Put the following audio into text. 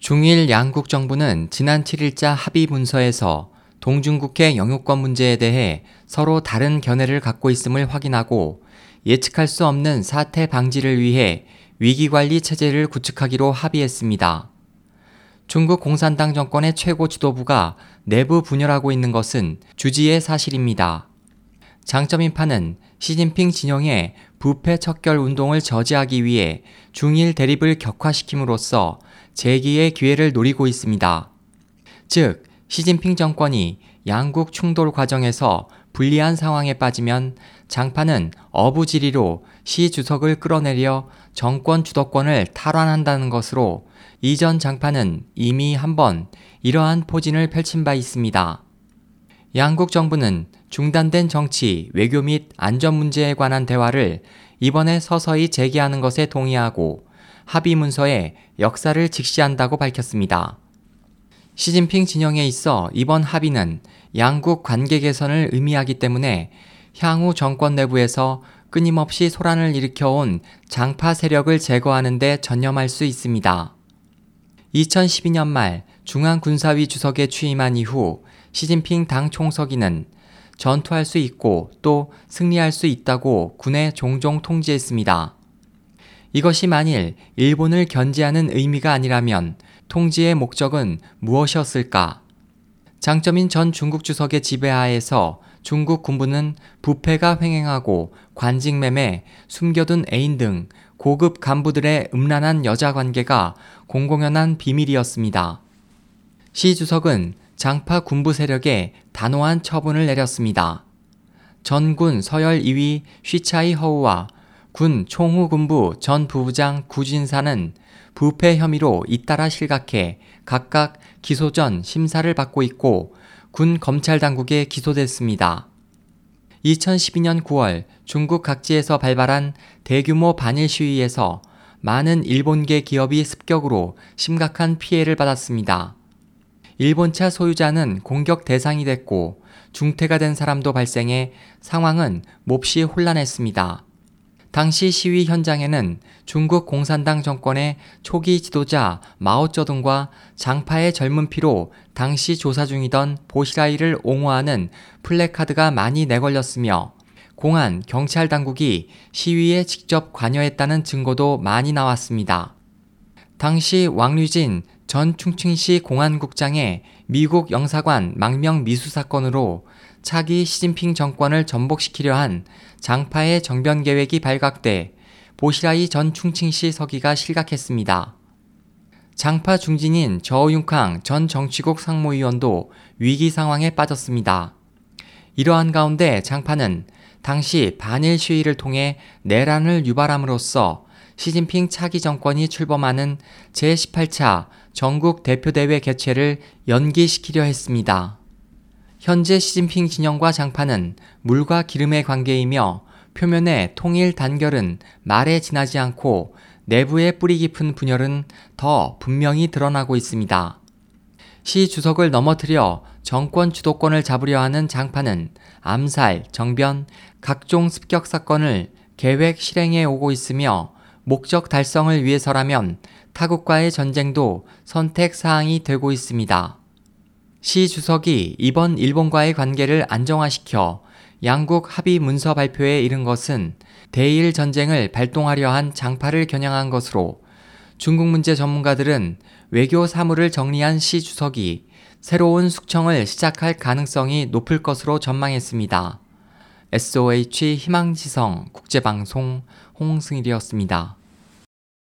중일 양국 정부는 지난 7일자 합의 문서에서 동중국해 영유권 문제에 대해 서로 다른 견해를 갖고 있음을 확인하고 예측할 수 없는 사태 방지를 위해 위기관리 체제를 구축하기로 합의했습니다. 중국 공산당 정권의 최고 지도부가 내부 분열하고 있는 것은 주지의 사실입니다. 장점인파는 시진핑 진영의 부패 척결 운동을 저지하기 위해 중일 대립을 격화시킴으로써 재기의 기회를 노리고 있습니다. 즉, 시진핑 정권이 양국 충돌 과정에서 불리한 상황에 빠지면 장파는 어부지리로 시 주석을 끌어내려 정권 주도권을 탈환한다는 것으로 이전 장파는 이미 한번 이러한 포진을 펼친 바 있습니다. 양국 정부는 중단된 정치, 외교 및 안전 문제에 관한 대화를 이번에 서서히 재개하는 것에 동의하고 합의 문서에 역사를 직시한다고 밝혔습니다. 시진핑 진영에 있어 이번 합의는 양국 관계 개선을 의미하기 때문에 향후 정권 내부에서 끊임없이 소란을 일으켜온 장파 세력을 제거하는 데 전념할 수 있습니다. 2012년 말 중앙군사위 주석에 취임한 이후 시진핑 당 총서기는 전투할 수 있고 또 승리할 수 있다고 군에 종종 통지했습니다. 이것이 만일 일본을 견제하는 의미가 아니라면 통지의 목적은 무엇이었을까? 장점인 전 중국 주석의 지배하에서 중국 군부는 부패가 횡행하고 관직매매, 숨겨둔 애인 등 고급 간부들의 음란한 여자 관계가 공공연한 비밀이었습니다. 시 주석은 장파 군부 세력에 단호한 처분을 내렸습니다. 전군 서열 2위 쉬차이 허우와 군 총후군부 전 부부장 구진사는 부패 혐의로 잇따라 실각해 각각 기소 전 심사를 받고 있고 군 검찰 당국에 기소됐습니다. 2012년 9월 중국 각지에서 발발한 대규모 반일 시위에서 많은 일본계 기업이 습격으로 심각한 피해를 받았습니다. 일본차 소유자는 공격 대상이 됐고 중태가 된 사람도 발생해 상황은 몹시 혼란했습니다. 당시 시위 현장에는 중국 공산당 정권의 초기 지도자 마오쩌둥과 장파의 젊은 피로 당시 조사 중이던 보시라이를 옹호하는 플래카드가 많이 내걸렸으며 공안, 경찰 당국이 시위에 직접 관여했다는 증거도 많이 나왔습니다. 당시 왕류진 전 충칭시 공안국장의 미국 영사관 망명 미수 사건으로 차기 시진핑 정권을 전복시키려 한 장파의 정변 계획이 발각돼 보시라이 전 충칭시 서기가 실각했습니다. 장파 중진인 저우융캉 전 정치국 상무위원도 위기 상황에 빠졌습니다. 이러한 가운데 장파는 당시 반일 시위를 통해 내란을 유발함으로써 시진핑 차기 정권이 출범하는 제18차 전국 대표대회 개최를 연기시키려 했습니다. 현재 시진핑 진영과 장파는 물과 기름의 관계이며 표면의 통일 단결은 말에 지나지 않고 내부의 뿌리 깊은 분열은 더 분명히 드러나고 있습니다. 시 주석을 넘어뜨려 정권 주도권을 잡으려 하는 장파는 암살, 정변, 각종 습격 사건을 계획 실행해 오고 있으며 목적 달성을 위해서라면 타국과의 전쟁도 선택 사항이 되고 있습니다. 시 주석이 이번 일본과의 관계를 안정화시켜 양국 합의 문서 발표에 이른 것은 대일 전쟁을 발동하려 한 장파를 겨냥한 것으로 중국 문제 전문가들은 외교 사무를 정리한 시 주석이 새로운 숙청을 시작할 가능성이 높을 것으로 전망했습니다. SOH 희망지성 국제방송 홍승일이었습니다.